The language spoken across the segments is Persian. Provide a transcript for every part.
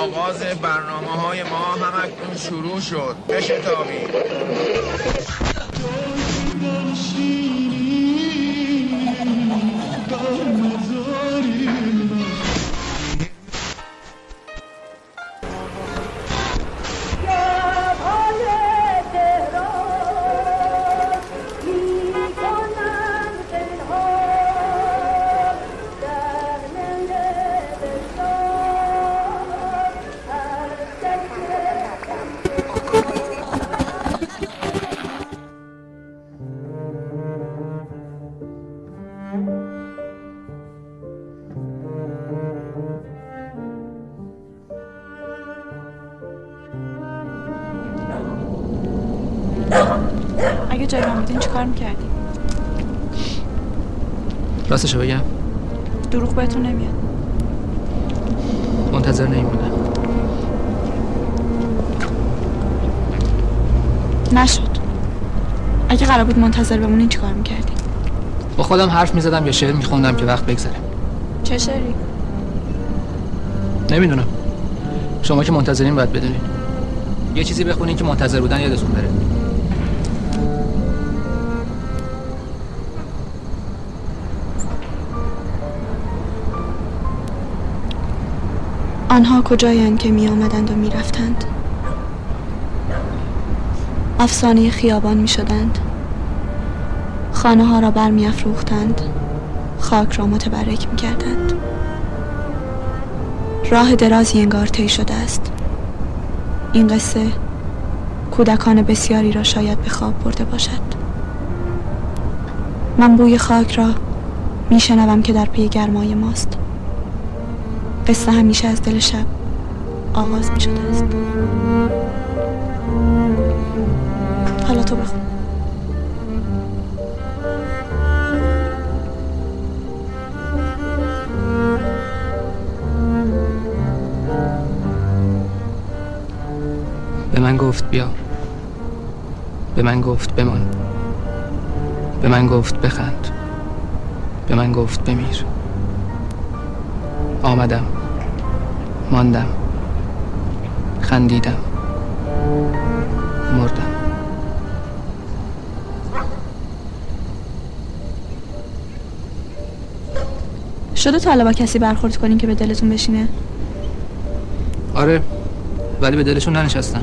آغاز برنامه های ما همکنون شروع شد. بشتابید. راستشو بگم. دروغ بهتون نمیاد. منتظر نمیمونم نشد. اگه قرار بود منتظر بمونین چیکار می‌کردی؟ با خودم حرف می‌زدم یا شعر میخوندم که وقت بگذره. چه شعری؟ نمی‌دونم. شما که منتظرین باید بدونین. یه چیزی بخونین که منتظر بودن یادتون بره. آنها کجایند که می آمدند و می رفتند افسانه خیابان می شدند خانه ها را بر می افروختند خاک را متبرک می کردند راه درازی انگار طی شده است. این قصه کودکان بسیاری را شاید به خواب برده باشد. من بوی خاک را میشنوم که در پی گرمای ماست. قصه همیشه از دل شب آغاز می شده است حالا تو بخون. به من گفت بیا. به من گفت بمان. به من گفت بخند. به من گفت بمیر. آمدم. ماندم. خندیدم. مردم. شده تا با کسی برخورد کنین که به دلتون بشینه؟ آره ولی به دلشون ننشستم.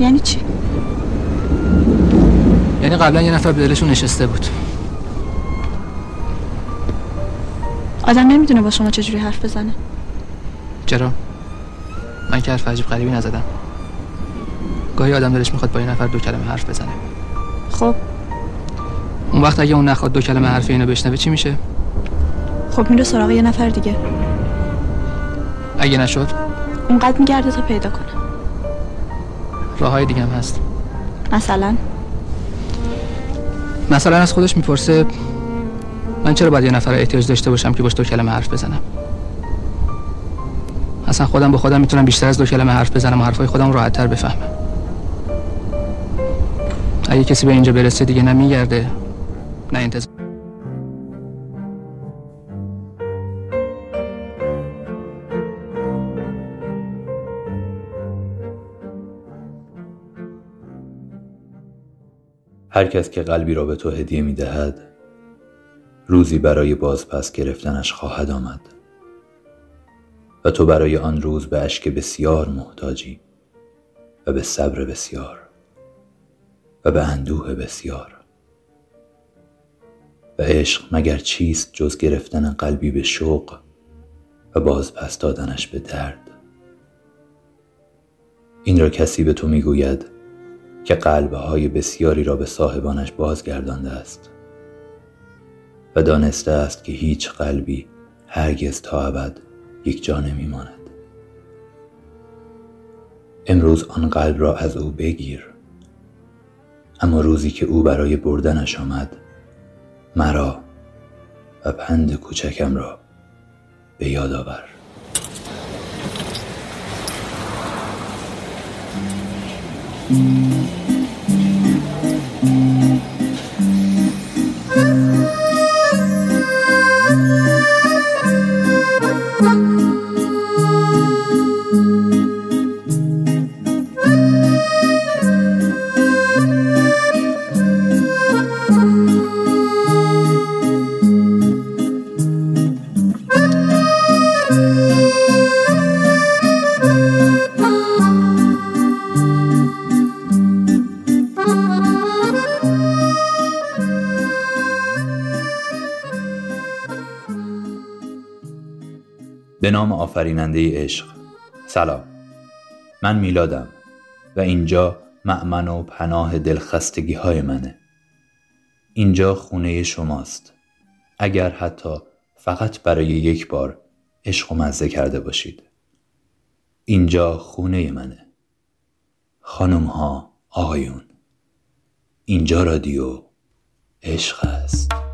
یعنی چی؟ یعنی قبلا یه نفر به دلشون نشسته بود. آدم نمی‌دونه با شما چجوری حرف بزنه. چرا؟ من که حرف عجیب غریبی نزدم. گاهی آدم دلش می‌خواد با یه نفر دو کلمه حرف بزنه. خب. اون وقت اگه اون نخواد دو کلمه حرف اینو بشنوه چی میشه؟ خب میره سراغ یه نفر دیگه. اگه نشد؟ اونقدر میگرده تا پیدا کنه. راه های دیگه هم هست. مثلا؟ مثلا از خودش می‌پرسه من چرا باید یه نفر احتیاج داشته باشم که باش دو کلمه حرف بزنم؟ اصلا خودم با خودم می‌تونم بیشتر از دو کلمه حرف بزنم و حرفای خودم راحت تر بفهمم. اگه کسی به اینجا برسه دیگه نه میگرده نه انتظار. هر کس که قلبی را به تو هدیه می دهد روزی برای بازپس گرفتنش خواهد آمد. و تو برای آن روز به اشک بسیار محتاجی و به صبر بسیار و به اندوه بسیار. و عشق مگر چیست جز گرفتن قلبی به شوق و باز پس دادنش به درد؟ این را کسی به تو می‌گوید که قلبه های بسیاری را به صاحبانش بازگردانده است و دانسته است که هیچ قلبی هرگز تا ابد یک جا نمیماند. امروز آن قلب را از او بگیر. اما روزی که او برای بردنش آمد مرا و پند کوچکم را به یاد آور. به آفریننده عشق. سلام. من میلادم و اینجا معمن و پناه دلخستگی های منه. اینجا خونه شماست. اگر حتی فقط برای یک بار عشق و مزه کرده باشید. اینجا خونه منه. خانم ها آقایون. اینجا رادیو عشق است.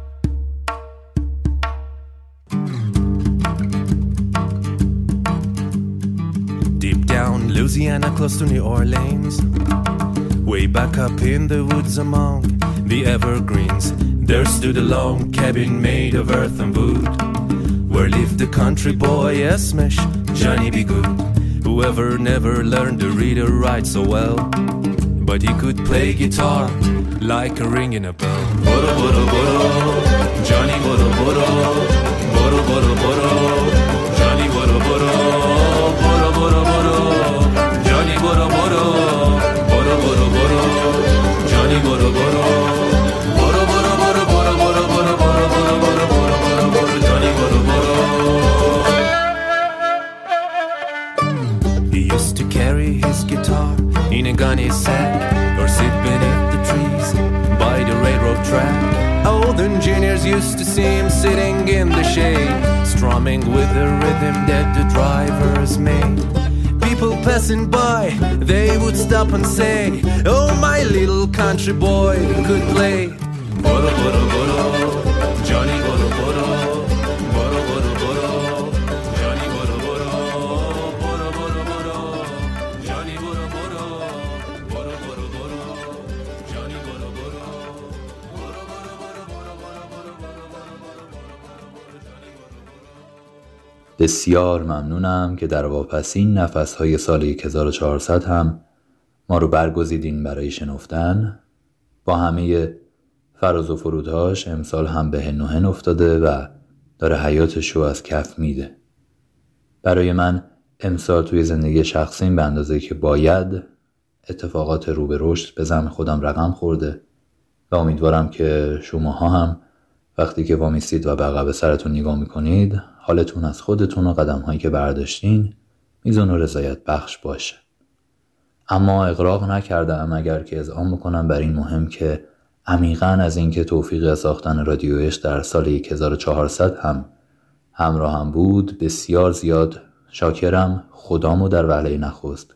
Louisiana, close to New Orleans. Way back up in the woods among the evergreens, there stood a lone cabin made of earth and wood. Where lived the country boy, Esmesh, Johnny B. Good. Whoever never learned to read or write so well, but he could play guitar like a ring in a bell. Johnny boro, and say, Oh, my little country boy could play. Boro, boro, boro, Johnny, boro, boro. بسیار ممنونم که در واپسین نفسهای سال 1400 هم ما رو برگزیدین برای شنفتن. با همه فراز و فرودهاش امسال هم به هن و افتاده و داره حیاتش رو از کف میده. برای من امسال توی زندگی شخصیم به اندازه که باید اتفاقات رو به رشد به زم خودم رقم خورده و امیدوارم که شماها هم وقتی که وامیستید و به عقب سرتون نگاه می‌کنید حالتون از خودتون و قدم هایی که برداشتین میزون و رضایت بخش باشه. اما اقراق نکردم اگر که اذعان بکنم بر این مهم که عمیقا از اینکه توفیق ساختن رادیویش در سال 1400 هم همراه هم بود بسیار زیاد شاکرم خدامو در وهله نخست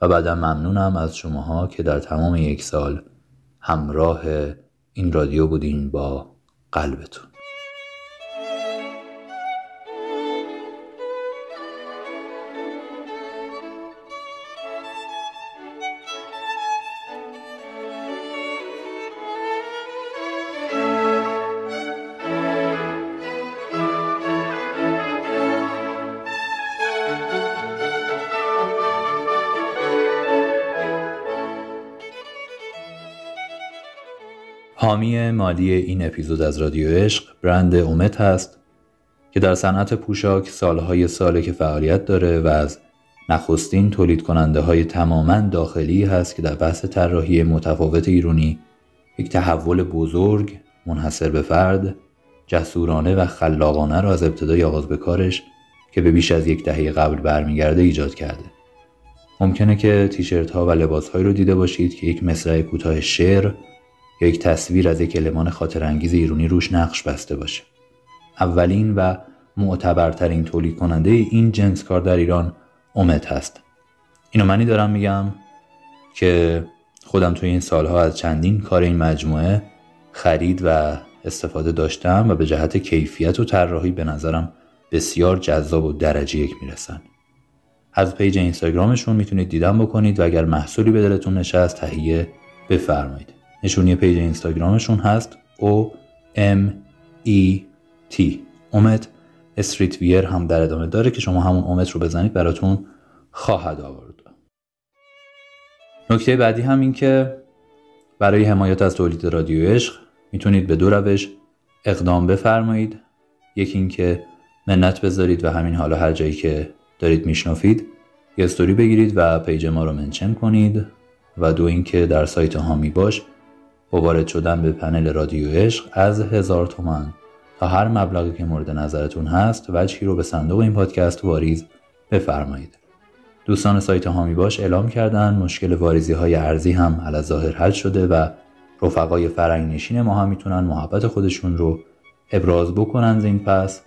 و بعدا ممنونم از شماها که در تمام یک سال همراه این رادیو بودین با قلبتون. حامی مالی این اپیزود از رادیو عشق برند اومت هست که در صنعت پوشاک سالهای ساله که فعالیت داره و از نخستین تولید کننده های تماما داخلی هست که در بحث طراحی متفاوت ایرونی یک تحول بزرگ منحصر به فرد جسورانه و خلاقانه را از ابتدای آغاز به کارش که به بیش از یک دهه قبل برمیگرده ایجاد کرده. ممکنه که تیشرت ها و لباس هایی رو دیده باشید که یک مصرع کوتاه شعر یا یک تصویر از یک المان خاطر انگیز ایرونی روش نقش بسته باشه. اولین و معتبرترین تولید کننده این جنس کار در ایران اومد هست. اینو منی دارم میگم که خودم توی این سالها از چندین کار این مجموعه خرید و استفاده داشتم و به جهت کیفیت و طراحی به نظرم بسیار جذاب و درجه یک می‌رسن. از پیج اینستاگرامشون می‌تونید دیدن بکنید و اگر محصولی به دلتون نشست تهیه بفرمایید. نشونی پیج اینستاگرامشون هست. O M E T. اومد. استریت ویر هم در ادامه داره که شما همون اومد رو بزنید براتون خواهد آورد. نکته بعدی هم این که برای حمایت از تولید رادیو عشق می‌تونید به دو روش اقدام بفرمایید. یکی اینکه منت بذارید و همین حالا هر جایی که دارید میشنفید یه استوری بگیرید و page ما رو mention کنید. و دو اینکه در سایت حامی باش با وارد شدن به پنل رادیو عشق از هزار تومن تا هر مبلغی که مورد نظرتون هست وجهی رو به صندوق این پادکست واریز بفرمایید. دوستان سایت حامی باش اعلام کردن مشکل واریزی های ارزی هم علی‌الظاهر حل شده و رفقای فرنگ نشین ما هم می‌تونن محبت خودشون رو ابراز بکنن این پس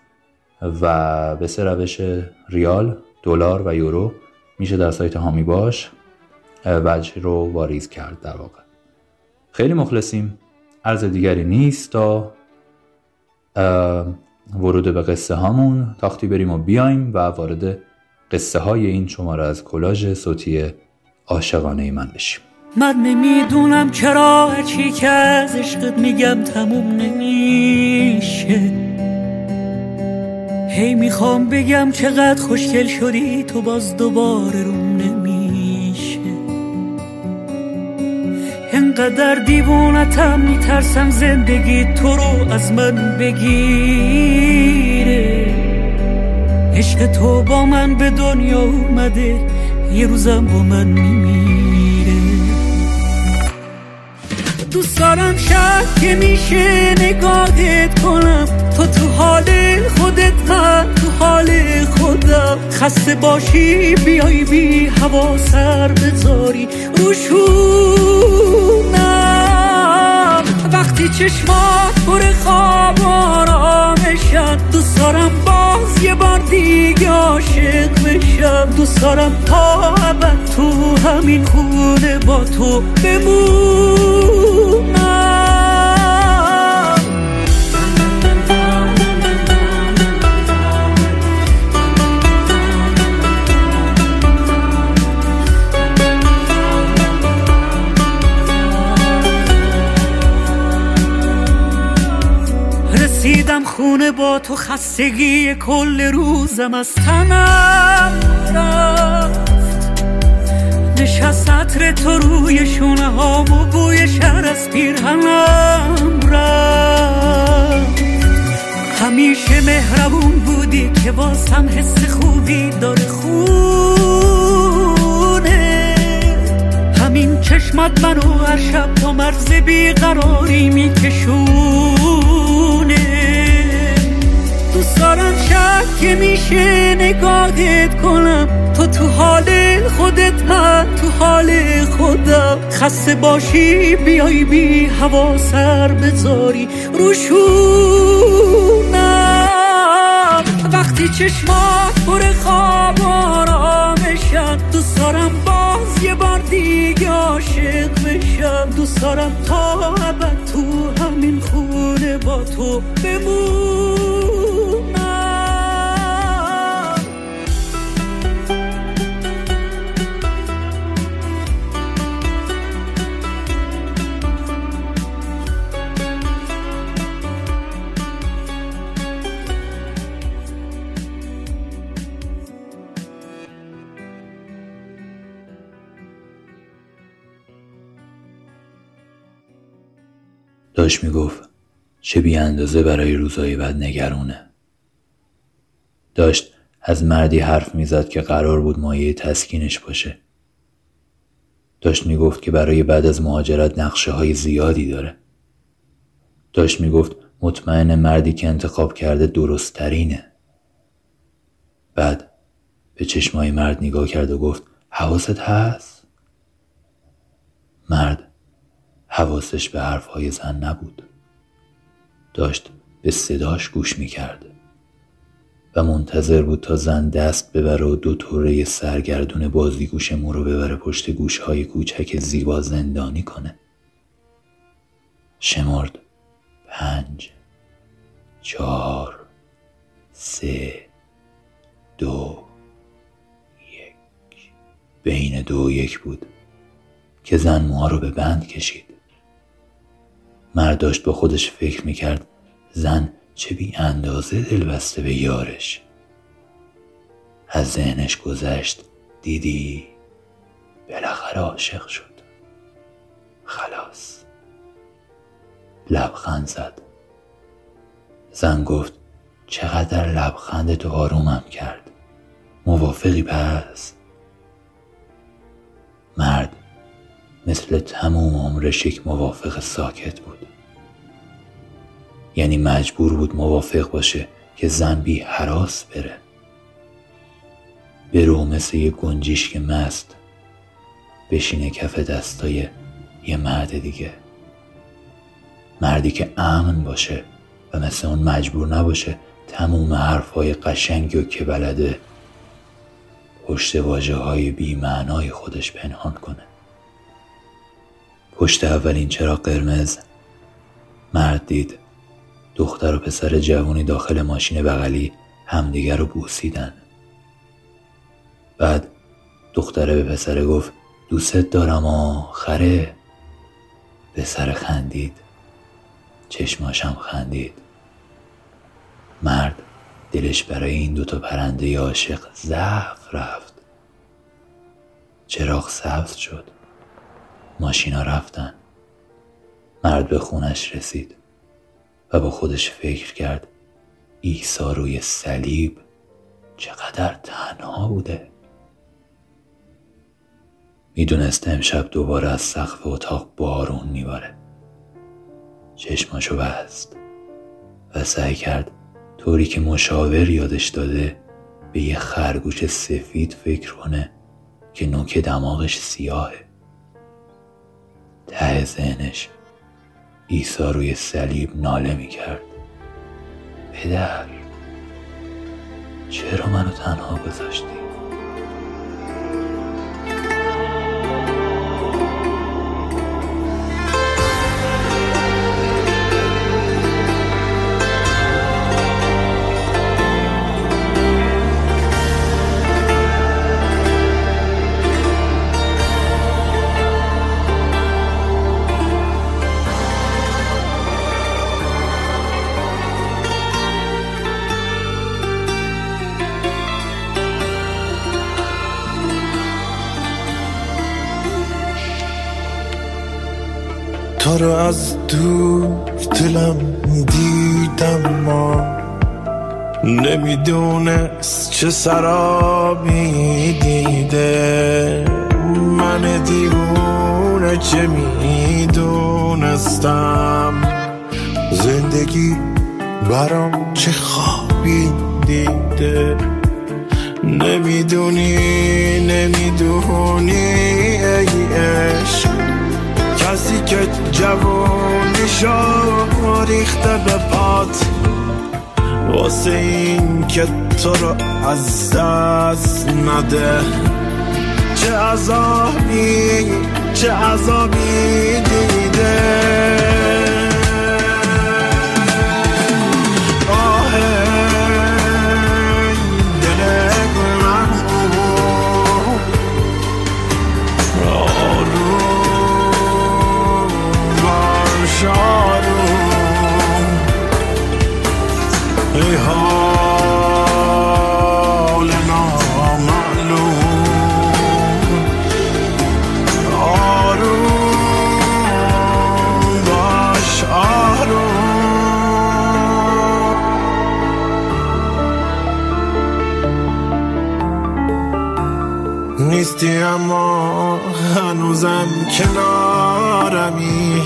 و به سه روش ریال، دلار و یورو میشه در سایت هامی باش. وجه رو واریز کرد در واقع. خیلی مخلصیم. عرض دیگری نیست تا ورود به قصه هامون. تاختی بریم و بیایم و وارد قصه های این شماره از کلاژ صوتی عاشقانه من بشیم. من نمی‌دونم چرا هرچی که از عشقت میگم تموم نمیشه. هی می‌خوام بگم چقدر خوشگل شدی تو باز دوباره روم نمیشه. انقدر دیوونتم میترسم زندگی تو رو از من بگیره. عشق تو با من به دنیا اومده یه روزم با من میمیره. دوست دارم شب که میشه نگاهت کنم. تو تو حال خودت من تو حال خودم. خسته باشی بیای بی هوا سر بذاری. روشونم وقتی چشمات پر خواب آرامشن دوست دارم باز یه بار دیگه عاشق بشم. دوست دارم تا تو همین خونه با تو بمونم. رسیدم خونه با تو خستگی کل روزم از تنم رفت. نشست عطر تو روی شونه ها و بوی شهر از پیرهنم رفت. همیشه مهربون بودی که واسم حس خوبی داره خونه. همین چشمات منو هر شب تا مرز بیقراری میکشونه شب که میشه نگاهت کنم. تو تو حال خودت من تو حال خودم. خسته باشی بیای بی هوا سر بذاری. روشونم وقتی چشمات پر خواب آرامشن دوست دارم باز یه بار دیگه عاشق بشم. دوست دارم تا ابد تو همین خونه با تو بمونم. داشت می‌گفت چه بی اندازه برای روزهای بعد نگرونه داشت از مردی حرف می‌زد که قرار بود مایه تسکینش باشه. داشت می‌گفت که برای بعد از مهاجرت نقشه های زیادی داره. داشت می‌گفت مطمئن مردی که انتخاب کرده درست ترینه بعد به چشمای مرد نگاه کرد و گفت حواست هست؟ مرد حواسش به حرفهای زن نبود. داشت به صداش گوش می‌کرد و منتظر بود تا زن دست ببره و دو طوره سرگردون بازیگوش مو رو ببره پشت گوشهای کوچک زیبا زندانی کنه. شمرد پنج چهار سه دو یک. بین دو و یک بود که زن موها رو به بند کشید. مرد داشت با خودش فکر می‌کرد زن چه بی اندازه دل بسته به یارش. از ذهنش گذشت دیدی؟ بالاخره عاشق شد. خلاص. لبخند زد. زن گفت چقدر لبخند تو آرومم کرد. موافقی پس؟ مثل تموم عمرش یک موافق ساکت بود. یعنی مجبور بود موافق باشه که زن بی حراس بره. برو مثل یه گنجیش که مست بشینه کف دستای یه مرد دیگه. مردی که امن باشه و مثل اون مجبور نباشه تموم حرفای قشنگی و که بلده پشت واجه های بی خودش پنهان کنه. پشت اولین چراغ قرمز. مرد دید. دختر و پسر جوانی داخل ماشین بغلی همدیگر رو بوسیدن. بعد دختره به پسره گفت دوست دارم آ خره. پسر خندید. چشماشم خندید. مرد دلش برای این دوتا پرنده عاشق ضعف رفت. چراغ سبز شد. ماشینا رفتن. مرد به خونش رسید و با خودش فکر کرد عیسی روی صلیب چقدر تنها بوده. می‌دونست امشب دوباره از سقف اتاق بارون میباره. چشماشو بست و سعی کرد طوری که مشاور یادش داده به یه خرگوش سفید فکر کنه که نوک دماغش سیاهه. ته ذهنش عیسی روی صلیب ناله می‌کرد. پدر چرا منو تنها گذاشتی؟ رو از دور دلم دیدم ما. نمی‌دونست چه سرابی دیده. من دیوونه چه می‌دونستم. زندگی برام چه خوابی دیده. نمی‌دونی نمی‌دونی ای عشق. کسی که جوونیشو ریخته به پات. واسه این که تو رو از دست نده. چه عذابی چه عذابی دیده. نیستی اما هنوزم کنارمی.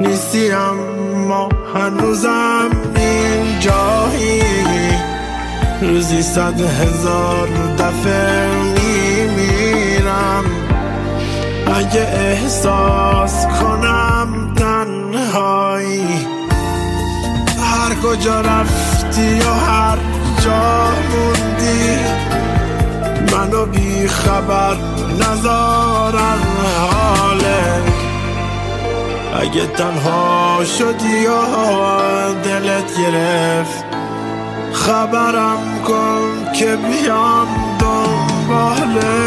نیستی اما هنوزم این جایی روزی صد هزار دفعه میمیرم. اگه احساس کنم تنهایی. هر کجا رفتی و هر جا موندی منو بی خبر نذارن حاله. اگه تنها شدی و دلت گرفت خبرم کن که بیام دنباله.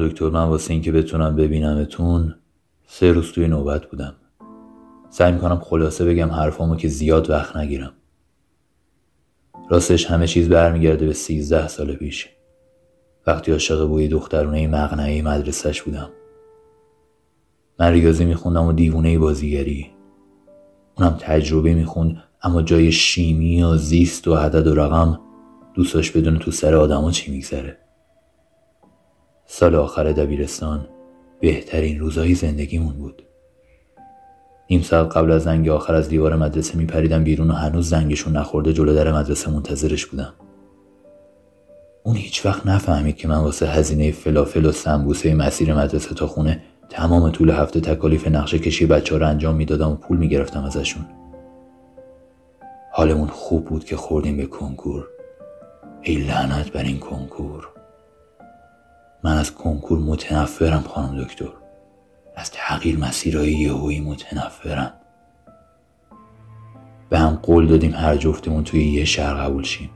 دکتر من واسه اینکه بتونم ببینمتون سه روز توی نوبت بودم. سعی می‌کنم خلاصه بگم حرفامو که زیاد وقت نگیرم. راستش همه چیز برمیگرده به سیزده سال پیش. وقتی عاشق بوی دخترونه مقنعه مدرسهش بودم. من ریاضی میخوندم و دیوونه بازیگری. اونم تجربه می‌خوند اما جای شیمی و زیست و عدد و رقم دوستاش بدون تو سر آدما چی میگذره. سال آخر دبیرستان بهترین روزهای زندگیمون بود. نیم ساعت قبل از زنگ آخر از دیوار مدرسه میپریدم بیرون و هنوز زنگشون نخورده جلو در مدرسه منتظرش بودم. اون هیچ وقت نفهمید که من واسه هزینه فلافل و سمبوسه مسیر مدرسه تا خونه تمام طول هفته تکالیف نقشه کشی بچه رو انجام می‌دادم و پول می‌گرفتم ازشون. حالمون خوب بود که خوردیم به کنکور. ای لعنت بر این کنکور. من از کنکور متنفرم خانم دکتر. از تغییر مسیرهای یهویی متنفرم. به هم قول دادیم هر جفتمون توی یه شهر قبول شیم.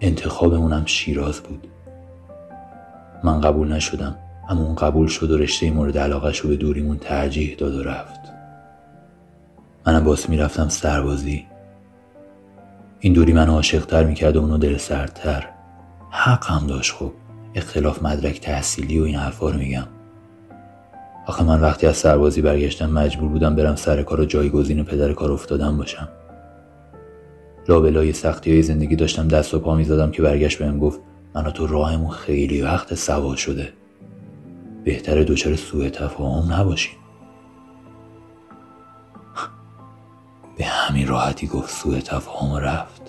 انتخابمونم شیراز بود. من قبول نشدم اما اون قبول شد و رشته مورد علاقه رو به دوریمون ترجیح داد و رفت. منم باس می‌رفتم سربازی. این دوری منو عاشقتر می‌کرد و اونو دل سردتر حق هم داشت خب. اختلاف مدرک تحصیلی و این حرفا رو میگم. آخه من وقتی از سربازی برگشتم مجبور بودم برم سر کار و جایگزین پدر کار افتادم باشم. لابلای سختی های زندگی داشتم دست و پا می‌زدم که برگشت بهم گفت من تو راهمون خیلی وقت سوا شده. بهتر دوچار سوء تفاهم نباشیم. به همین راحتی گفت سوء تفاهم رفت.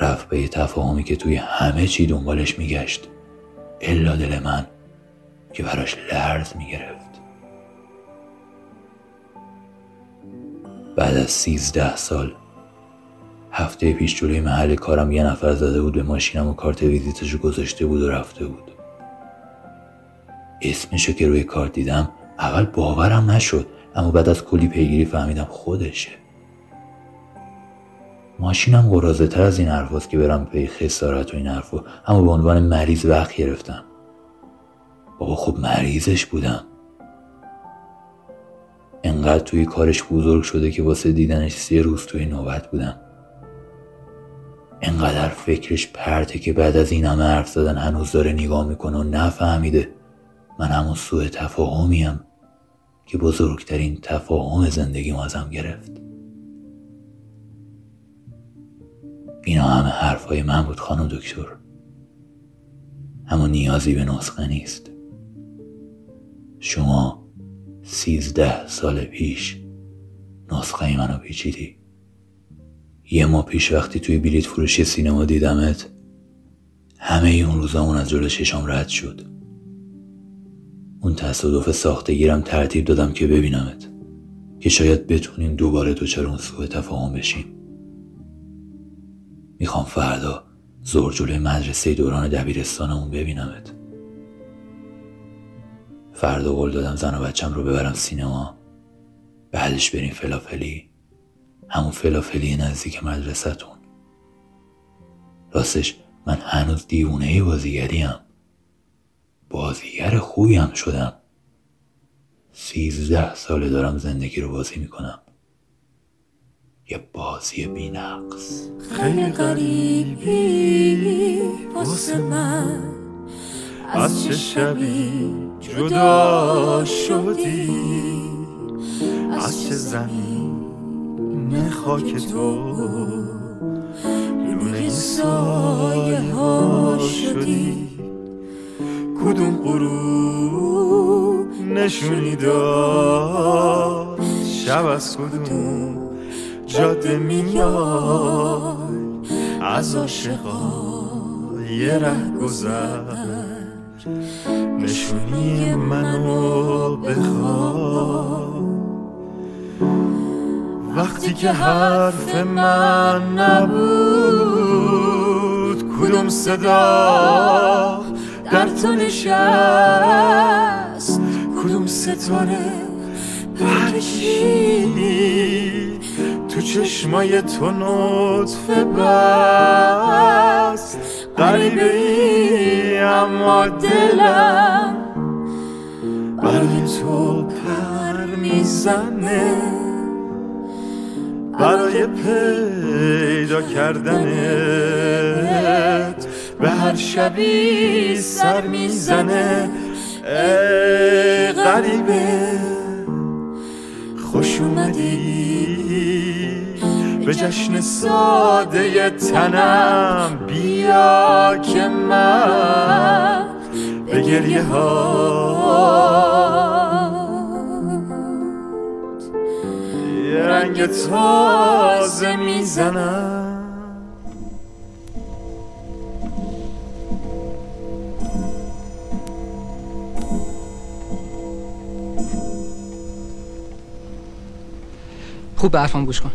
رفت به یه تفاهمی که توی همه چی دنبالش میگشت. الا دل من که براش لرز می‌گرفت. بعد از سیزده سال هفته پیش جلوی محل کارم یه نفر زده بود به ماشینم و کارت ویزیتش گذاشته بود و رفته بود. اسمشو که روی کارت دیدم اول باورم نشد اما بعد از کلی پیگیری فهمیدم خودشه. ماشینم قرازه تر از این حرف که برم پی خسارت و این حرفو. اما به عنوان مریض وقت گرفتم. بابا خب مریضش بودم. انقدر توی کارش بزرگ شده که واسه دیدنش سه روز توی نوبت بودم. انقدر فکرش پرته که بعد از این همه حرف زدن هنوز داره نگاه می‌کنه و نفهمیده. من همون سوء تفاهمیم که بزرگترین تفاهم زندگی ازم گرفت. اینا همه حرفای من بود خانم دکتر. اما نیازی به نسخه نیست. شما سیزده سال پیش نسخه منو پیچیدی. یه ماه پیش وقتی توی بلیت فروشی سینما دیدمت همه اون روزامون از جلو چشام رد شد. اون تصادف ساخته گیرم ترتیب دادم که ببینمت که شاید بتونیم دوباره دوچار اون سوء تفاهم بشیم. می‌خوام فردا زور جلوی مدرسه دوران دبیرستانمون ببینمت. فردا قول دادم زن و بچم رو ببرم سینما. بعدش بریم فلافلی. همون فلافلی نزدیک مدرسهتون. راستش من هنوز دیوونه بازیگریم. بازیگر خوبی هم شدم. سیزده ساله دارم زندگی رو بازی می‌کنم. یه بازی بینقص. خیلی غریبی واسه من. از چه شبی جدا شدی؟ از چه زمین خاک تو؟ لونه سایه ها شدی. کدوم غروب نشونی داد؟ شب از کدوم جاده میاد از عاشقا یه ره گذر. نشونی منو بخواد وقتی که حرف من نبود کدوم صدا در تو نشست؟ کدوم ستاره پرشید تو چشمای تو نطفه بست غریبه ای اما دلم برای تو پر می‌زنه. برای پیدا کردنت به هر شبی سر می‌زنه. ای غریبه خوش اومدی. به جشن ساده تنم بیا که من به گریه یه رنگ تازه می‌زنم. خوب به حرفم گوش کن.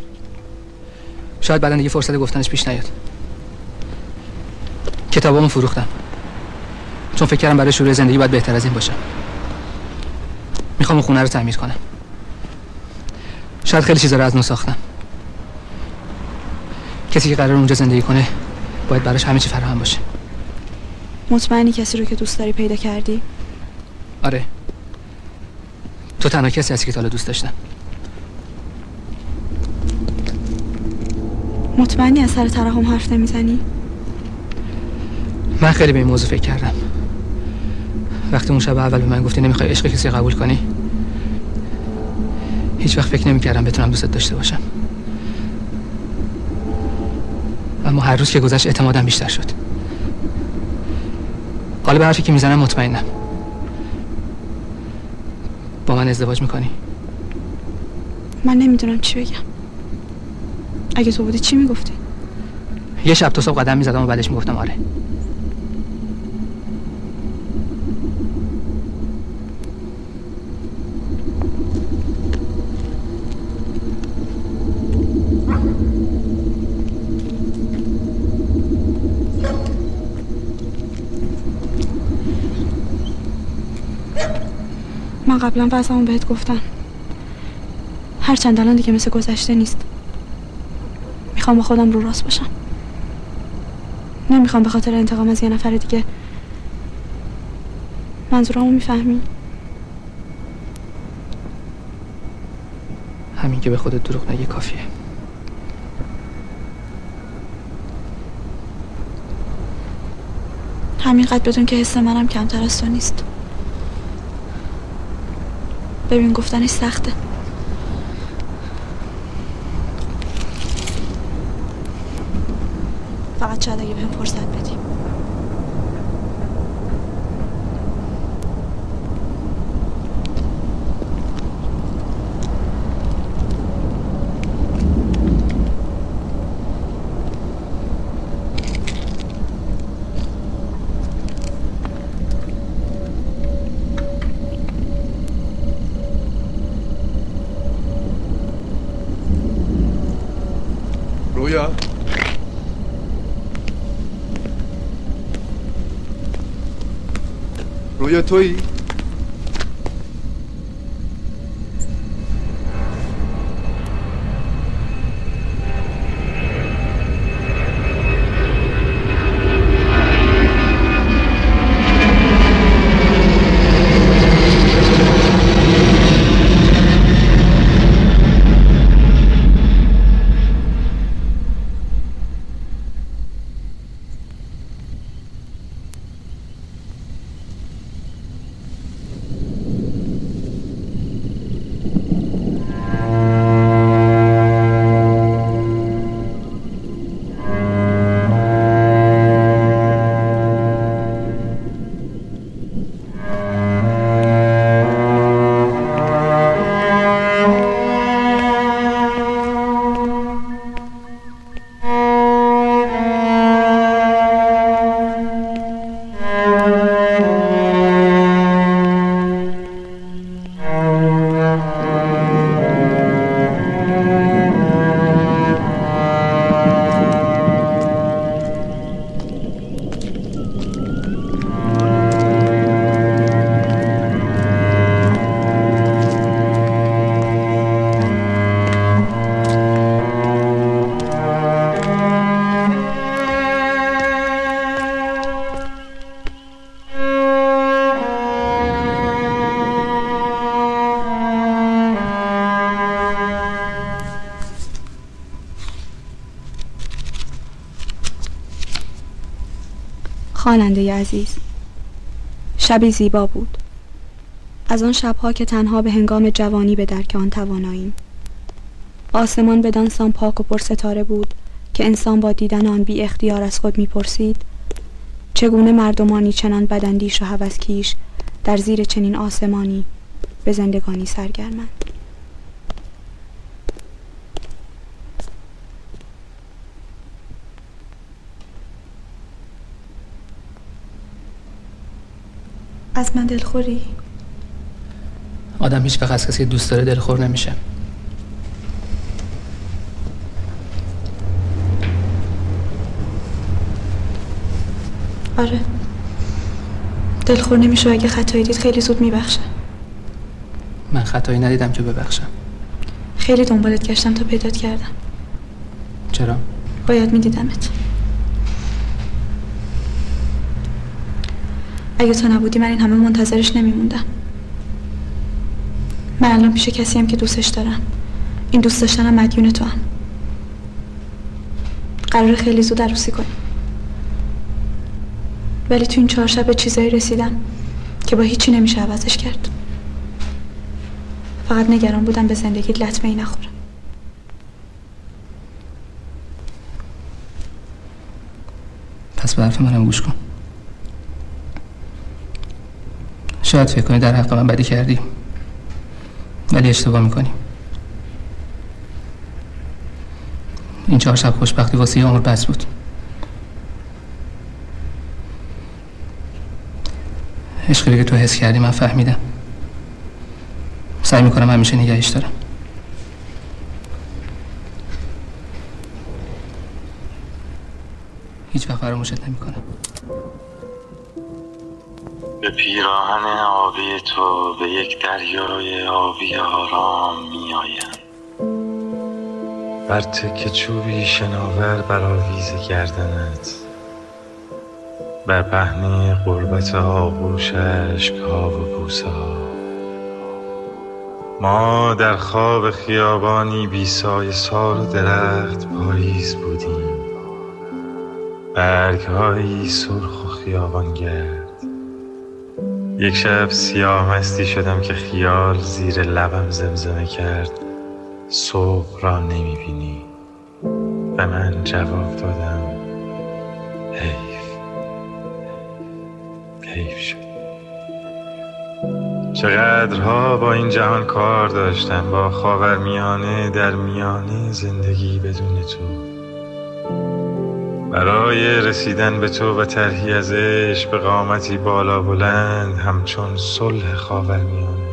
شاید بعدا دیگه فرصت گفتنش پیش نیاد. کتابامو فروختم. چون فکر کردم برای شروع زندگی باید بهتر از این باشم. می‌خوام خونه رو تعمیر کنم. شاید خیلی چیزا رو از نو ساختم. کسی که قرار اونجا زندگی کنه باید براش همه چی فراهم باشه. مطمئنی کسی رو که دوست داری پیدا کردی؟ آره. تو تنها کسی هستی که تا حالا دوست داشتم. مطمئنی از سر ترحم حرف نمی‌زنی؟ من خیلی به این موضوع فکر کردم. وقتی اون شب اول به من گفتی نمی‌خوای عشق کسی قبول کنی؟ هیچ وقت فکر نمی‌کردم بتونم دوستت داشته باشم. اما هر روز که گذشت اعتمادم بیشتر شد. حالا به حرفی که می‌زنم مطمئنم. با من ازدواج می‌کنی؟ من نمی‌دونم چی بگم. اگه تو بودی چی می‌گفتی؟ یه شب تا صبح قدم می‌زدم و بعدش می‌گفتم آره. من قبلا وضعمو بهت گفتم. هرچند الان دیگه مثل گذشته نیست. می‌خوام با خودم رو راست باشم. نمی‌خوام به خاطر انتقام از یه نفر دیگه. منظورمو می‌فهمی؟ همین که به خودت دروغ نگی کافیه. همینقدر بدون که حس منم کمتر از تو نیست. ببین گفتنش سخته. شاید اگه بهم فرصت رویا تویی؟ خواننده عزیز. شبی زیبا بود. از آن شبها که تنها به هنگام جوانی به درک آن تواناییم. آسمان بدان سان پاک و پر ستاره بود که انسان با دیدن آن بی اختیار از خود می‌پرسید چگونه مردمانی چنان بدندیش و هوسکیش در زیر چنین آسمانی به زندگانی سرگرمند؟ از من دلخوری؟ آدم هیچ وقت از کسی دوست داره دلخور نمیشه. آره. دلخور نمیشه اگه خطایی دید خیلی زود میبخشه. من خطایی ندیدم که ببخشم. خیلی دنبالت گشتم تا پیدات کردم. چرا؟ باید میدیدمت. اگه تو نبودی من این همه منتظرش نمیموندم. من الان پیش کسی هم که دوستش دارم. این دوست داشتنم مدیون تو هم. قرار خیلی زود عروسی کنیم ولی تو این چهار شب به چیزایی رسیدم که با هیچی نمیشه عوضش کرد. فقط نگران بودم به زندگی لطمه ای نخوره. پس به حرف منم گوش کن. شاید فکر کنی در حق من بدی کردی. ولی اشتباه می‌کنی. این چهار شب خوشبختی واسه یه عمر بس بود. عشقی که تو حس کردی من فهمیدم. سعی می‌کنم همیشه نگهش دارم. هیچ وقت فراموشت نمی‌کنم. به پیراهن آبی تو به یک دریای آبی آرام می آیم بر تک چوبی شناور بر آویز گردنت. بر پهنه قربت آغوش اشکها و بوسه ها. ما در خواب خیابانی بی سایه سار و درخت پاییز بودیم. برگهایی سرخ و خیابان گرد یک شب سیاه مستی شدم که خیال زیر لبم زمزمه کرد. صبح را نمی بینی و من جواب دادم. حیف. حیف شد. چقدرها با این جهان کار داشتم. با خاورمیانه در میانه زندگی بدون تو. برای رسیدن به تو و طرحی از عشق به قامتی بالا بلند همچون صلح خاورمیانه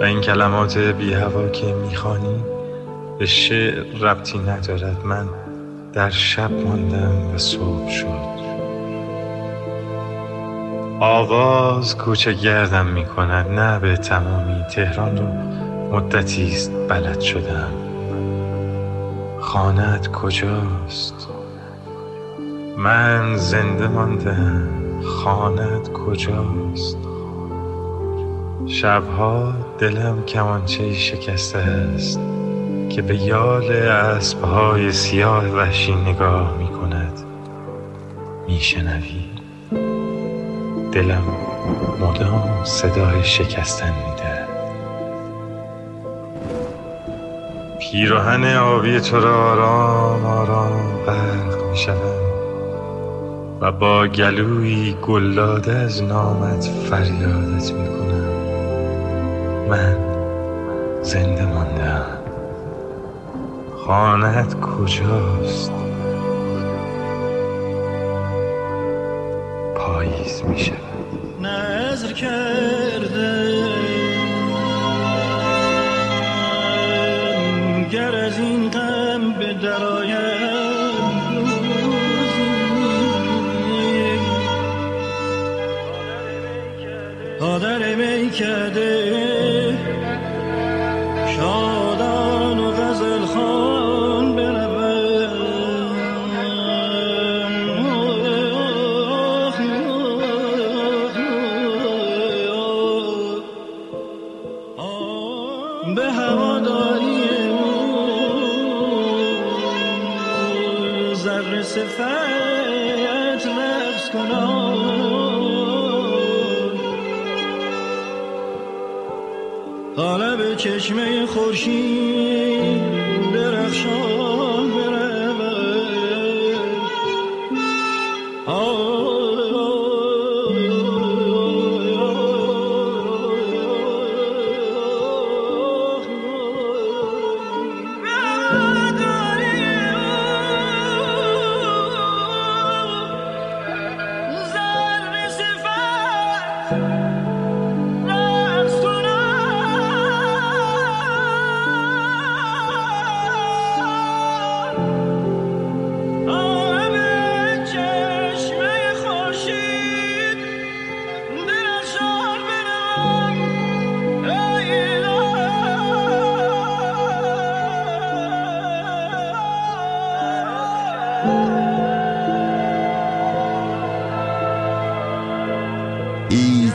و این کلمات بی هوا که می‌خوانی به شعر ربطی ندارد. من در شب ماندم و صبح شد. آواز کوچه گردم می کند نه به تمامی تهران رو. مدتی است بلد شدم. خانت کجاست؟ من زنده ماندم خانت کجاست؟ شبها دلم کمانچه شکسته است که به یال اسبهای سیاه وحشی نگاه می کند می دلم مدام صدای شکستن میده پیراهن آبی تو را آرام آرام غرق می شدم و با گلوی گلداده از نامت فریادت می کنم من زنده ماندم. خانت کجاست؟ پاییز می شود نظر کرده گر از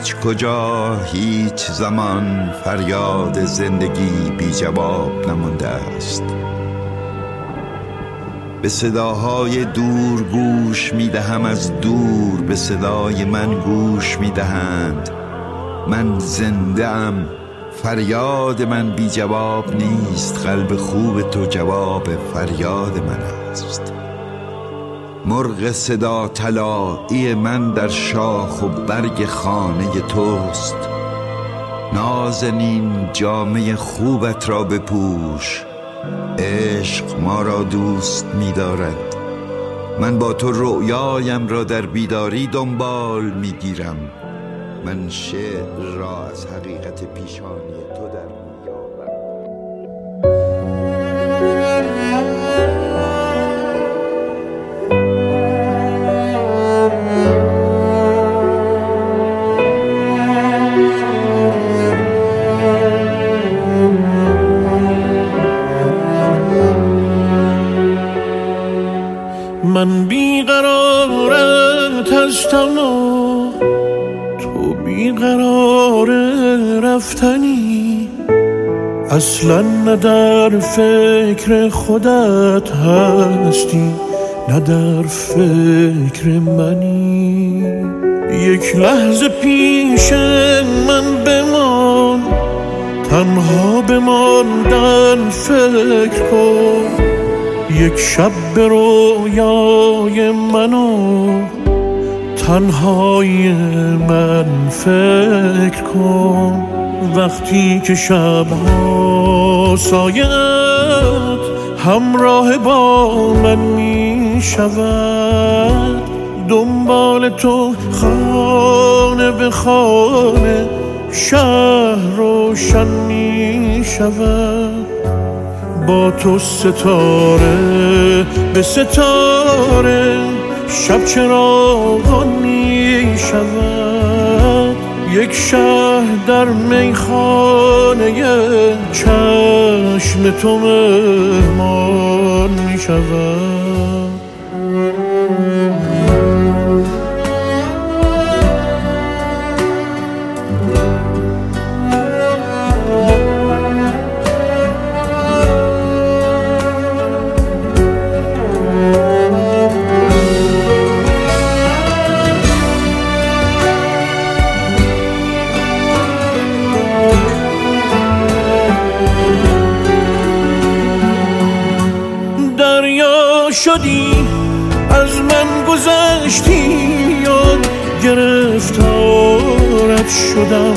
هیچ کجا هیچ زمان فریاد زندگی بی جواب نمانده است. به صداهای دور گوش می دهم از دور به صدای من گوش می دهند. من زنده ام فریاد من بی جواب نیست. قلب خوب تو جواب فریاد من است. مرغ صدا طلایی من در شاخ و برگ خانه توست. نازنین جامعه خوبت را بپوش. عشق ما را دوست می دارد من با تو رؤیایم را در بیداری دنبال می گیرم من شعر را از حقیقت پیشانی تو نه در فکر خودت هستی نه در فکر منی. یک لحظه پیش من بمان تنها بماندن فکر کن. یک شب به رویای منو تنهای من فکر کن. وقتی که شبها سایت همراه با من می شود دنبال تو خانه به خانه شهر روشن می شود با تو ستاره به ستاره شب چراغان می شود یک شهر در میخانه چشم تو مهمان می گرفتارت شدم.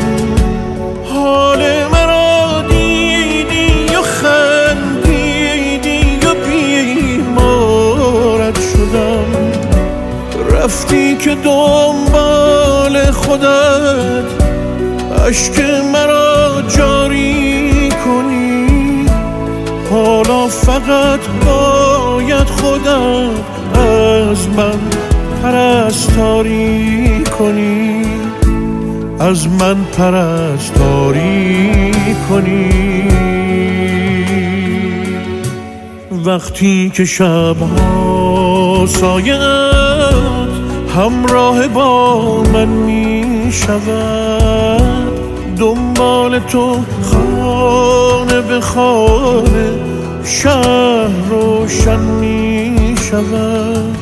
حال مرا دیدی و خندیدی و بیمارت شدم. رفتی که دنبال خودت اشک مرا جاری کنی. حالا فقط باید خودت از من پرستاری کنی. از من پرستاری کنی. وقتی که شبها سایت همراه با من می شود دنبال تو خانه به خانه شهر روشن می شود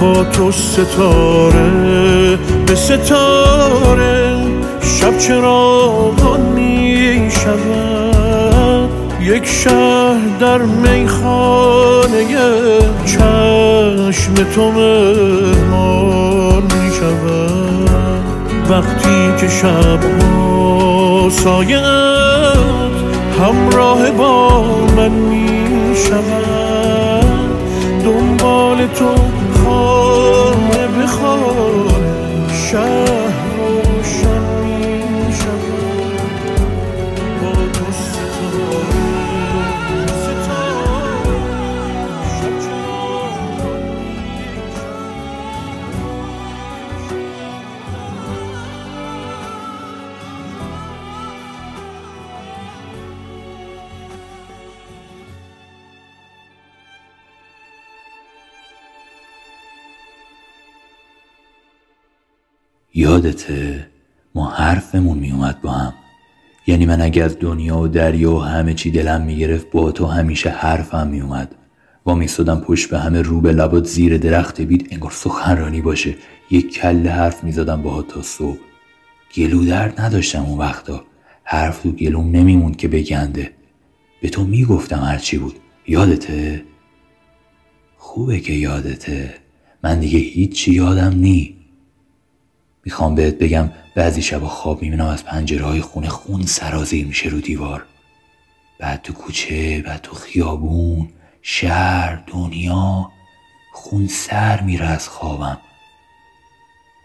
با تو ستاره به ستاره شب چراغان می شود یک شهر در میخانه چشم تو مهمان می وقتی که شب سایت همراه با من می دنبال تو خانه خانه شهر یادته ما حرفمون میومد با هم. یعنی من اگه از دنیا و دریا و همه چی دلم می‌گرفت با تو همیشه حرفم میومد. و میستادم پشت به همه رو به لبات زیر درخت بید انگار سخنرانی باشه. یک کله حرف می‌زدم باهات تا صبح. گلو درد نداشتم اون وقتا. حرف تو گلوم نمیموند که بگنده. به تو می‌گفتم هرچی بود. یادته؟ خوبه که یادته. من دیگه هیچی یادم نی. می‌خوام بهت بگم بعضی شبا خواب می‌بینم از پنجره های خونه خون سرازیر میشه رو دیوار. بعد تو کوچه بعد تو خیابون شهر دنیا خون سر میره از خوابم.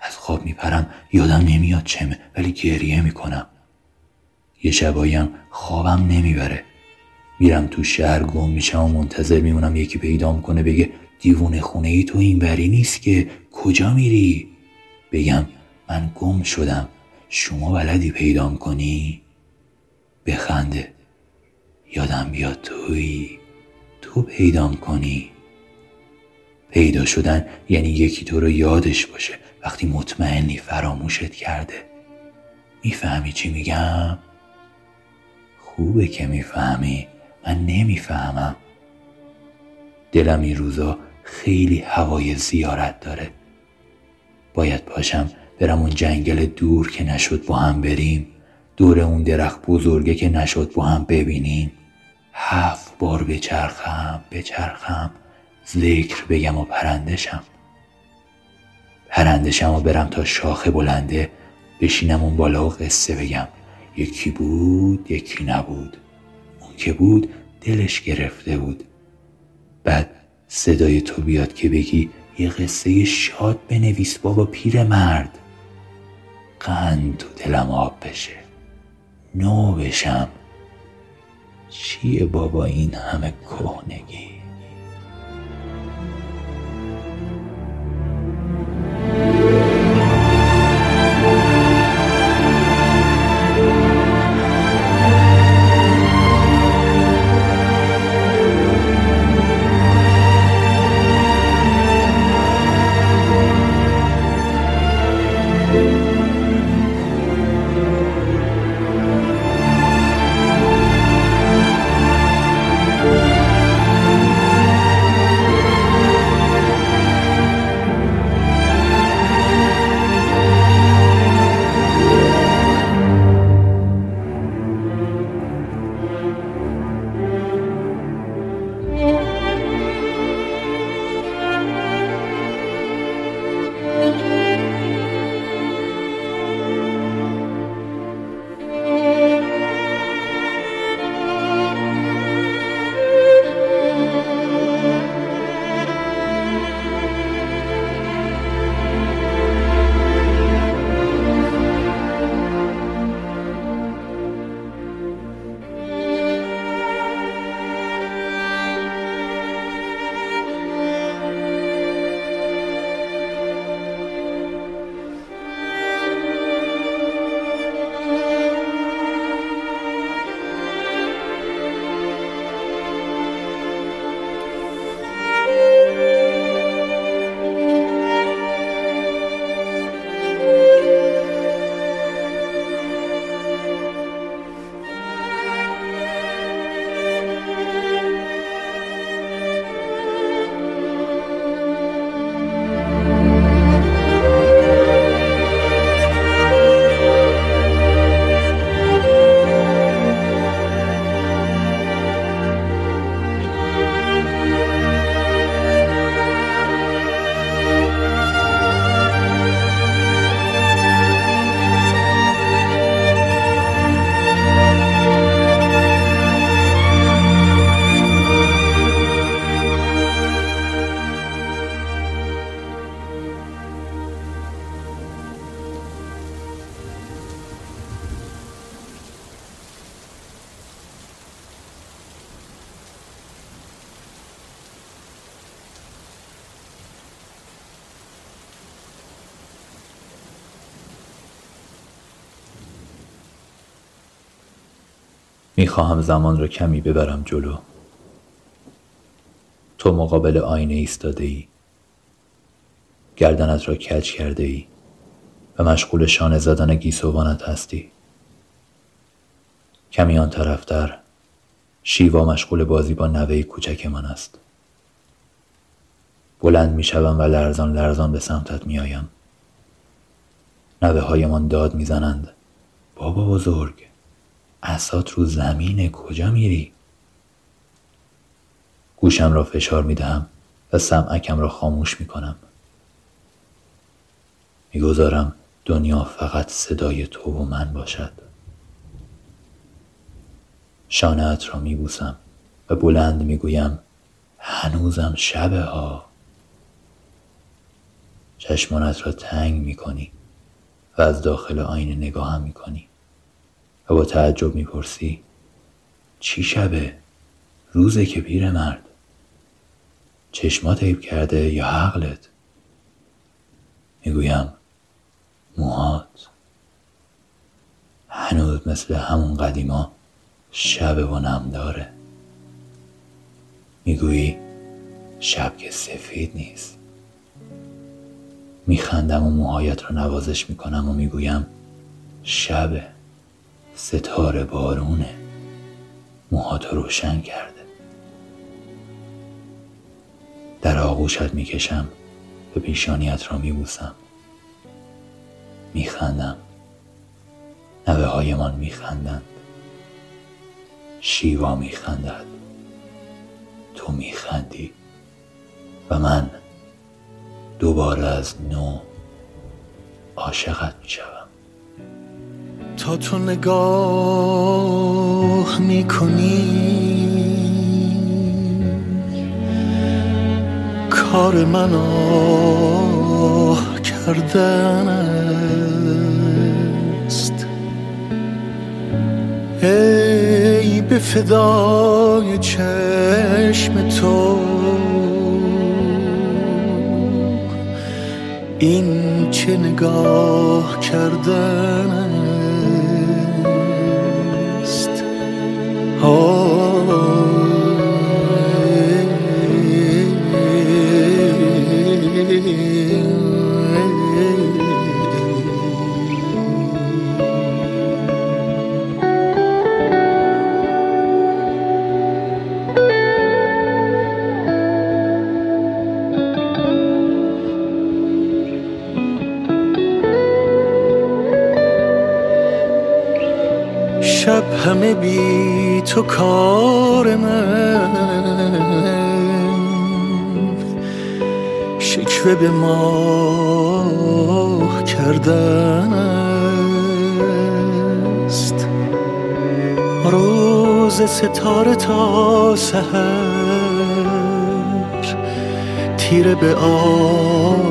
از خواب میپرم یادم نمیاد چمه ولی گریه می‌کنم. یه شباییم خوابم نمی‌بره. میرم تو شهر گم میشم و منتظر میمونم یکی پیدام کنه بگه دیوونه خونه ای تو این وری نیست که کجا میری؟ بگم من گم شدم. شما بلدی پیدام کنی؟ بخنده. یادم بیاد توی تو پیدام کنی. پیدا شدن یعنی یکی تو رو یادش باشه. وقتی مطمئنی فراموشت کرده. می‌فهمی چی میگم؟ خوبه که می‌فهمی. من نمی‌فهمم. دلم این روزا خیلی هوای زیارت داره. باید پاشم برم اون جنگل دور که نشد با هم بریم دور اون درخت بزرگه که نشد با هم ببینیم. هفت بار بچرخم بچرخم ذکر بگم و پرندشم. پرندشم و برم تا شاخه بلنده بشینم اون بالا و قصه بگم. یکی بود یکی نبود. اون که بود دلش گرفته بود. بعد صدای تو بیاد که بگی یه قصه شاد بنویس بابا پیر مرد قند تو دلم آب بشه. نو بشم. چیه بابا این همه کهنگی؟ می‌خواهم زمان را کمی ببرم جلو. تو مقابل آینه ایستاده ای گردنت را کج کرده ای و مشغول شانه زدن گیسوانت هستی. کمی آن طرفتر شیوا مشغول بازی با نوه کوچک من است. بلند می شوم و لرزان لرزان به سمتت می آیم نوه هایمان داد می زنند بابا بزرگ. اسات رو زمینه کجا میری؟ گوشم را فشار می دهم و سمعکم را خاموش می کنم می‌گذارم دنیا فقط صدای تو و من باشد. شانهات را میبوسم و بلند می‌گویم هنوزم شبه ها. چشمانت را تنگ می‌کنی و از داخل آینه نگاهم می‌کنی. و با تعجب می‌پرسی چی شبه؟ روزه که پیر مرد. چشمات عیب کرده یا عقلت؟ می‌گویم موهات. هنوز مثل همون قدیما شب و نم داره. می‌گویی شب که سفید نیست. میخندم و موهایت را نوازش می‌کنم و می‌گویم شب ستاره بارونه. موهاتو روشن کرده. در آغوشت می‌کشم و پیشانیت را میبوسم. میخندم. نوه هایمان میخندند. شیوا میخندد. تو میخندی. و من دوباره از نو عاشقت می‌شوم. تا تو نگاه می‌کنی. کار من آه کردن است ای به فدای چشم تو. این چه نگاه کردن همه بی تو کار من. شکوه به ماه کردن است. روز ستاره تا سحر تیره به آه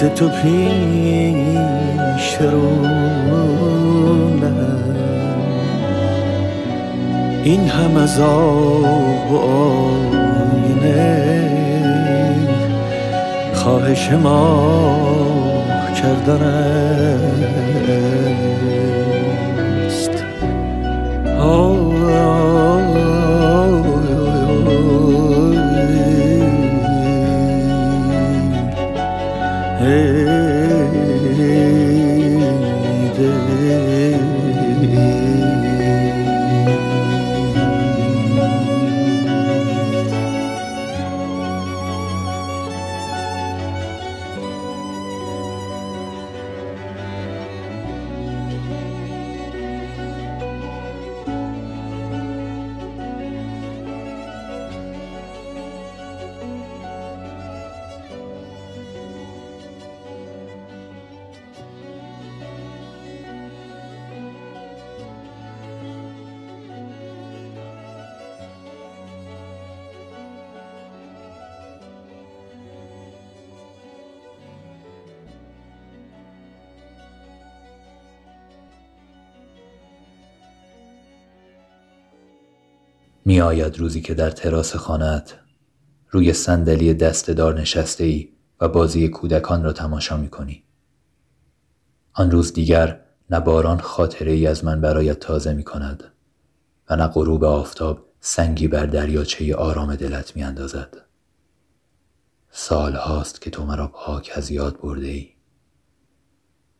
عکس تو پیش رونم این هم از آب و آینه. خواهش ما کردن است آید روزی که در تراس خانهت روی صندلی دستهدار نشسته ای و بازی کودکان را تماشا می کنی. آن روز دیگر نه باران خاطره ای از من برایت تازه می کند و نه غروب آفتاب سنگی بر دریاچه آرام دلت می اندازد. سال هاست که تو مرا پاک از یاد برده ای.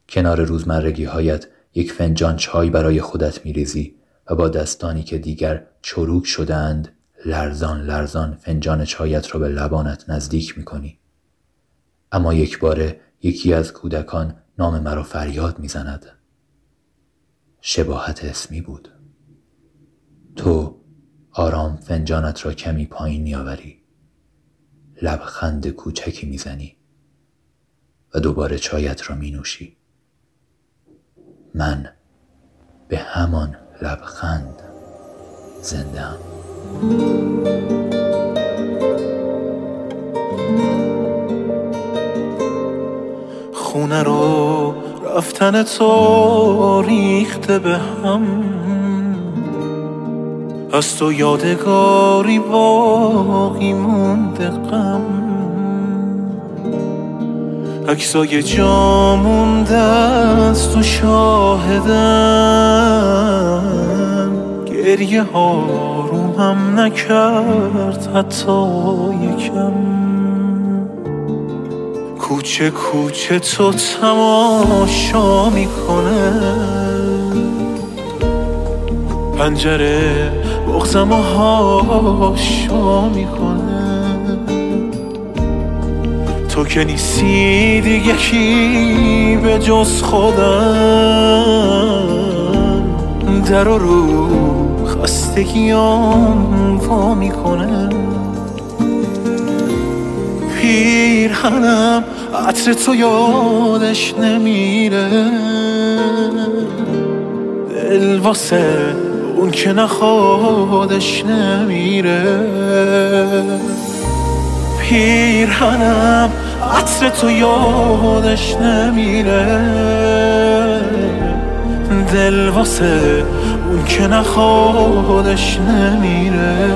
کنار روزمرگی هایت یک فنجان چای برای خودت می ریزی و با دستانی که دیگر چروک شدند لرزان لرزان فنجان چایت را به لبانت نزدیک می کنی. اما یک باره یکی از کودکان نام مرا فریاد می زند. شباهت اسمی بود. تو آرام فنجانت را کمی پایین می آوری. لبخند کوچکی می زنی و دوباره چایت را می نوشی. من به همان لبخند زندم خونه رو رفتن تو ریخته به هم. از تو یادگاری باقی مونده غم. عکسای جا مونده از تو شاهدم. گریه ها رومم نکرد حتی یکم. کوچه کوچه تو تماشا می‌کنه. پنجره بغزم و هاشا می‌کنه. تو که نیستی دیگه کی به جز خودم. در و رو خستگیام وا می‌کنه. پیرهنم عطر تو یادش نمیره. دل واسه اون که نخوادش نمیره. پیرهنم عطر تو یادش نمیره. دل واسه اون که نخوادش نمیره.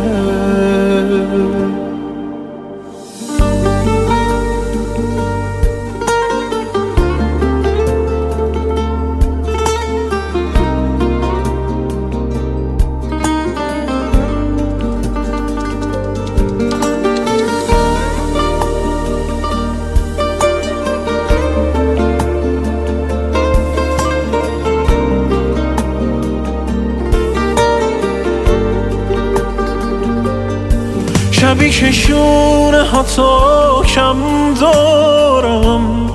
شونه ها تو کم دارم.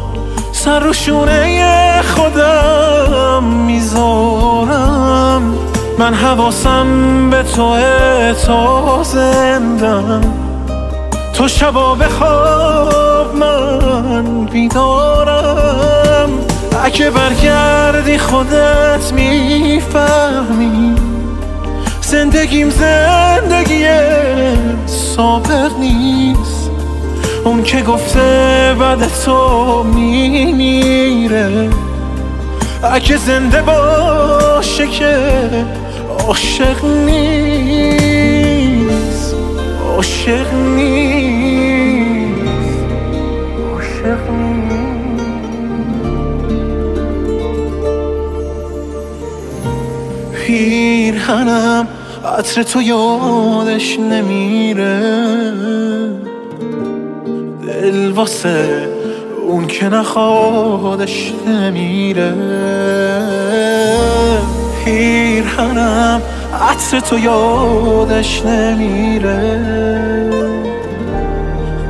سر و شونه خودم می‌ذارم. من حواسم به تو تا زندم. تو شبا بخواب من بیدارم. اگه برگردی خودت می‌فهمی. زندگیم زندگی سابق نیست. اون که گفته بعد تو میمیره. اگه زنده باشه که عاشق نیست. عاشق نیست. عاشق نیست. پیرهنم عطر تو یادش نمیره. دل واسه اون که نخوادش نمیره. پیرهنم عطر تو یادش نمیره.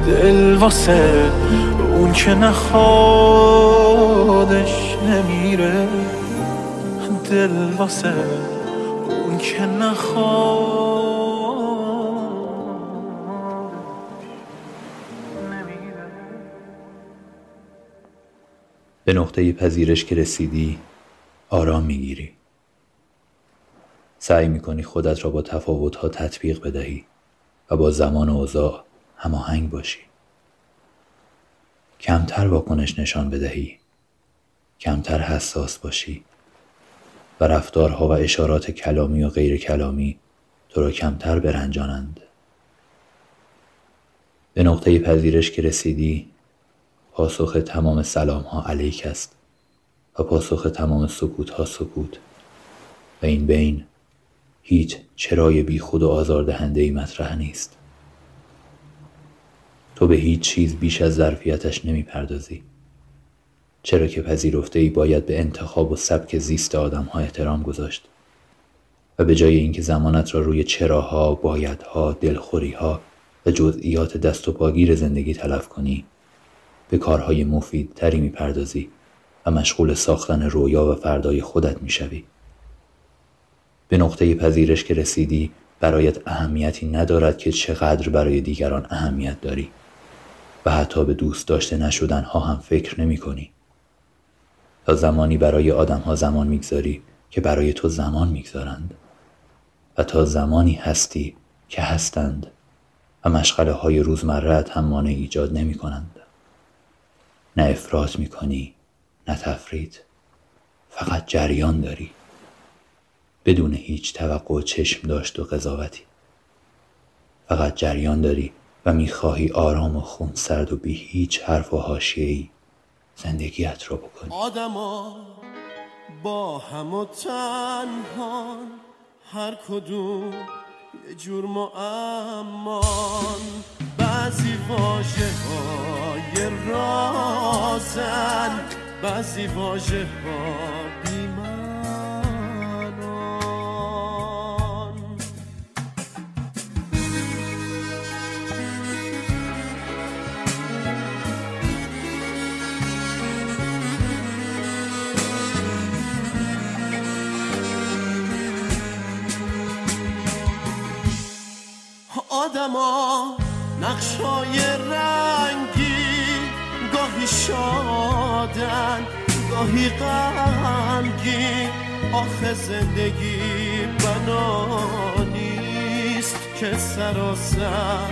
دل واسه اون که نخوادش نمیره. دل واسه اون که نخواد به نقطه پذیرش که رسیدی آرام می‌گیری. سعی می‌کنی خودت را با تفاوتها تطبیق بدهی و با زمان و اوضاع هماهنگ باشی. کمتر واکنش نشان بدهی کمتر حساس باشی. و رفتارها و اشارات کلامی و غیر کلامی تو را کمتر برنجانند. به نقطه پذیرش که رسیدی پاسخ تمام سلام ها علیک است و پاسخ تمام سکوت ها سکوت و این بین هیچ چرای بی خود و آزاردهنده ای مطرح نیست. تو به هیچ چیز بیش از ظرفیتش نمی پردازی چرا که پذیرفته ای باید به انتخاب و سبک زیست آدم ها احترام گذاشت و به جای اینکه زمانت را روی چراها، بایدها، دلخوریها و جزئیات دست و پاگیر زندگی تلف کنی به کارهای مفید تری می‌پردازی و مشغول ساختن رویا و فردای خودت می‌شوی به نقطه پذیرش که رسیدی برایت اهمیتی ندارد که چقدر برای دیگران اهمیت داری و حتی به دوست داشته نشدن ها هم فکر نمی کنی. زمانی برای آدم ها زمان می‌گذاری که برای تو زمان می‌گذارند. و تا زمانی هستی که هستند و مشغله های روزمرت هم مانع ایجاد نمی کنند. نه افراط می کنی نه تفرید فقط جریان داری. بدون هیچ توقع و چشم داشت و قضاوتی. فقط جریان داری و می‌خواهی آرام و خون سرد و بی هیچ حرف و حاشیه‌ای زندگیت رو بکنی. آدما با هم و تنهان هر کدوم یه جور معمان. بعضی واژه های رازن بعضی واژه ها آدما نقشای رنگی گاهی شادن گاهی غمگین. آخه زندگی بنا نیست که سراسر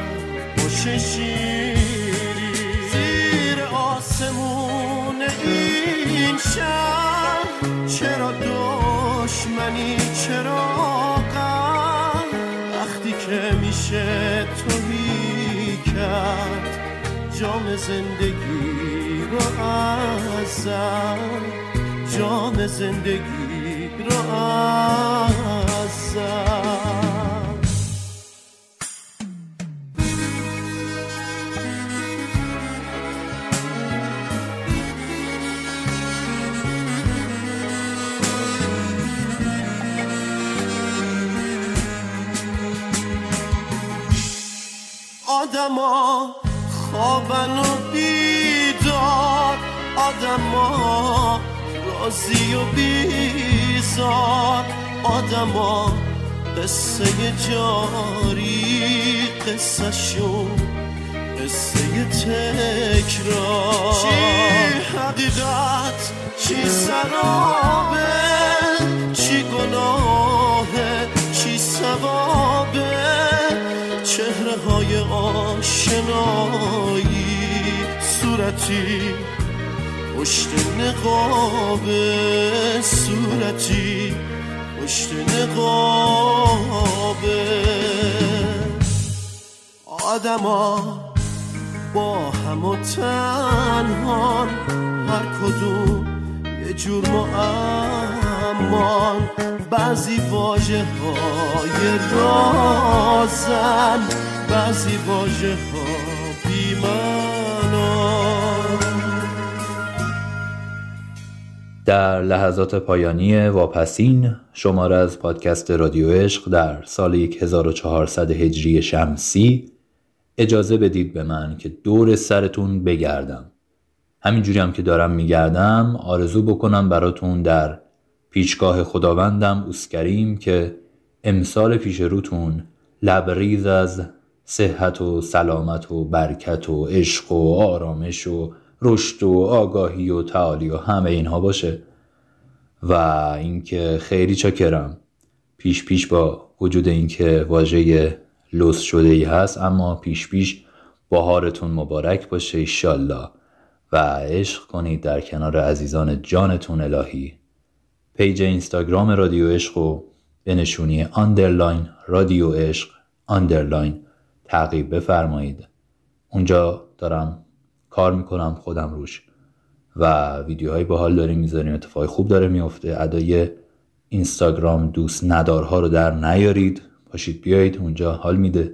باشه شیری. زیر آسمون این شهر چرا دشمنی چرا که میشه جام زندگی رو ازم جام زندگی رو ازم آدما خوابن و بیدار آدما رازی و بیزار. آدما قصه جاری قصه شون قصه تکرار. چی حقیقت؟ چی سرابه؟ چی گناهه؟ چی سوابه چهره های آشنایی صورتی پشت نقابه صورتی پشت نقابه آدما با هم و تنهان هر کدوم یه جور معمان. بعضی واجه های رازن بعضی واجه ها در لحظات پایانی واپسین شماره از پادکست رادیو عشق در سال 1400 هجری شمسی. اجازه بدید به من که دور سرتون بگردم. همینجوری هم که دارم میگردم آرزو بکنم براتون در پیشگاه خداوندم اوسکریم که امسال پیش روتون لبریز از صحت و سلامت و برکت و عشق و آرامش و رشد و آگاهی و تعالی و همه اینها باشه. و اینکه خیلی چاکرم. پیش پیش با وجود اینکه واژه لوس شده ای هست اما پیش پیش بهارتون مبارک باشه ایشالله. و عشق کنید در کنار عزیزان جانتون الهی. page اینستاگرام رادیو عشق و به نشونی underline رادیو عشق underline تعقیب بفرمایید. اونجا دارم کار می‌کنم خودم روش. و ویدیوهای باحال داریم می‌ذاریم اتفاق خوب داره میفته ادای اینستاگرام دوست ندارها رو در نیارید. پاشید بیایید اونجا حال میده.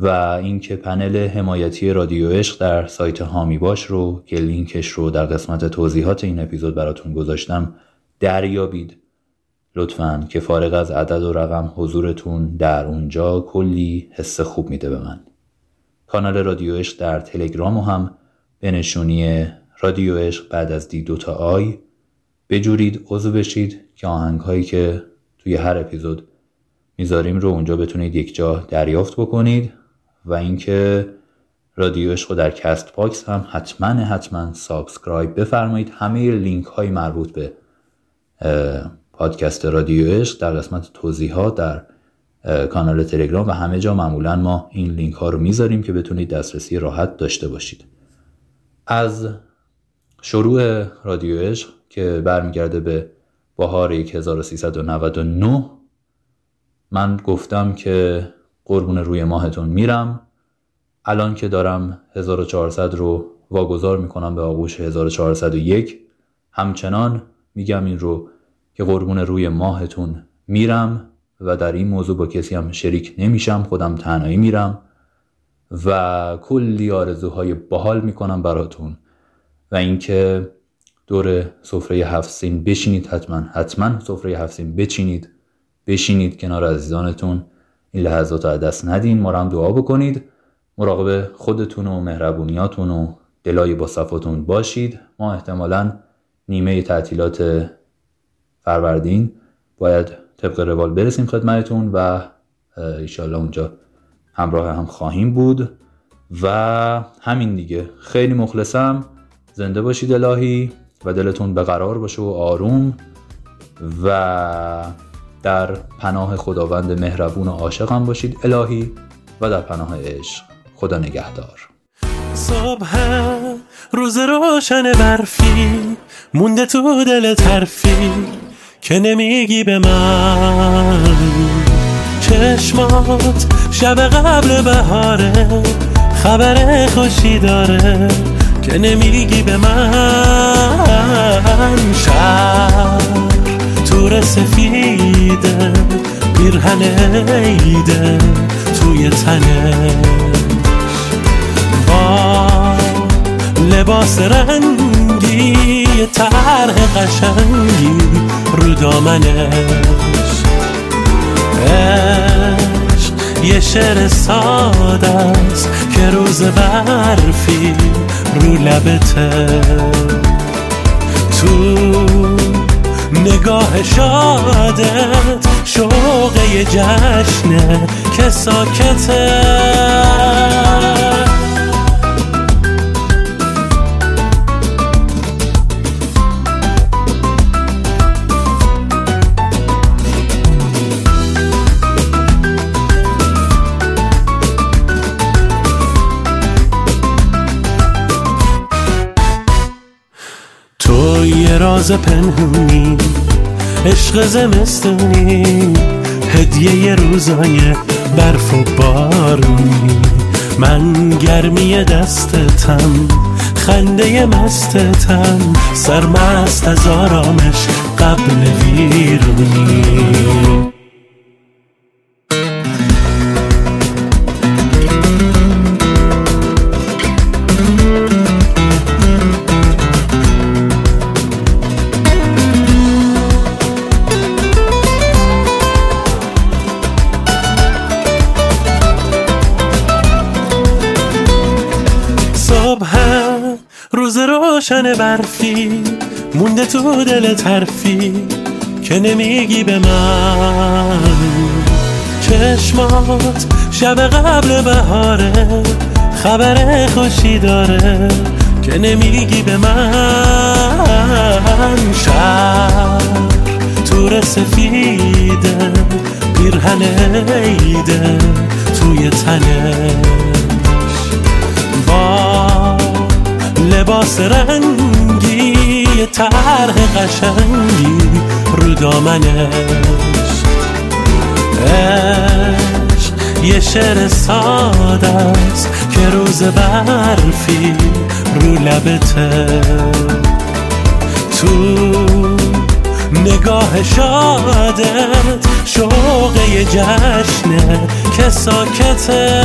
و اینکه پنل حمایتی رادیو عشق در سایت هامی باش رو که لینکش رو در قسمت توضیحات این اپیزود براتون گذاشتم دریابید. لطفا که فارغ از عدد و رقم حضورتون در اونجا کلی حس خوب میده به من. کانال رادیو عشق در تلگرام هم به نشونی رادیو عشق بعد از دی دوتا آی بجورید عضو بشید که آهنگ هایی که توی هر اپیزود می‌ذاریم رو اونجا بتونید یک جا دریافت بکنید و اینکه رادیو عشق در Castbox هم حتما حتما subscribe بفرمایید. همه لینک های مربوط به پادکست رادیو عشق در قسمت توضیحات در کانال تلگرام و همه جا معمولا ما این لینک ها رو می‌ذاریم که بتونید دسترسی راحت داشته باشید. از شروع رادیو عشق که برمیگرده به بهار 1399 من گفتم که قربون روی ماهتون میرم. الان که دارم 1400 رو واگذار می‌کنم به آغوش 1401 همچنان میگم این رو که قربون روی ماهتون میرم. و در این موضوع با کسی هم شریک نمیشم خودم تنهایی میرم و کلی آرزوهای باحال می‌کنم براتون. و اینکه دور سفره هفت سین بشینید حتما حتما سفره هفت سین بچینید. بشینید کنار عزیزانتون. این لحظات رو دست ندین ما هم دعا بکنید. مراقب خودتون و مهربونیاتون و دلای با صفاتون باشید. ما احتمالا نیمه تعطیلات فروردین باید طبق روال برسیم خدمتتون و ایشالله اونجا همراه هم خواهیم بود و همین دیگه. خیلی مخلصم. زنده باشید الهی و دلتون به قرار باشه و آروم و در پناه خداوند مهربون و عاشقم باشید الهی و در پناه عشق. خدا نگهدار. صبح روز روشن برفی مونده تو دل ترفی. که نمیگی به من. چشمات شب قبل بهاره خبر خوشی داره که نمیگی به من. شب تور سفیده پیرهن ایده توی تنش با لباس رنگی طرح قشنگی رو دامنش. عشق یه شعر ساده است که روز برفی رو لبته. تو نگاه شادت شوق یه جشنه که ساکته. راز پنهونی عشق زمستونی هدیه یه روزای برف و بارونی. من گرمی دستتم خنده مستتم سرمست از آرامش قبل ویرونی. برفی مونده تو دل ترفی که نمیگی به من. چشمات شب قبل بهاره خبر خوشی داره که نمیگی به من. شب تور سفیده پیرهن عیده توی تنش لباس رنگی یه طرح قشنگی رو دامنش. عشق یه شعر ساده است که روز برفی رو لبته. تو نگاه شادت شوق یه جشنه که ساکته.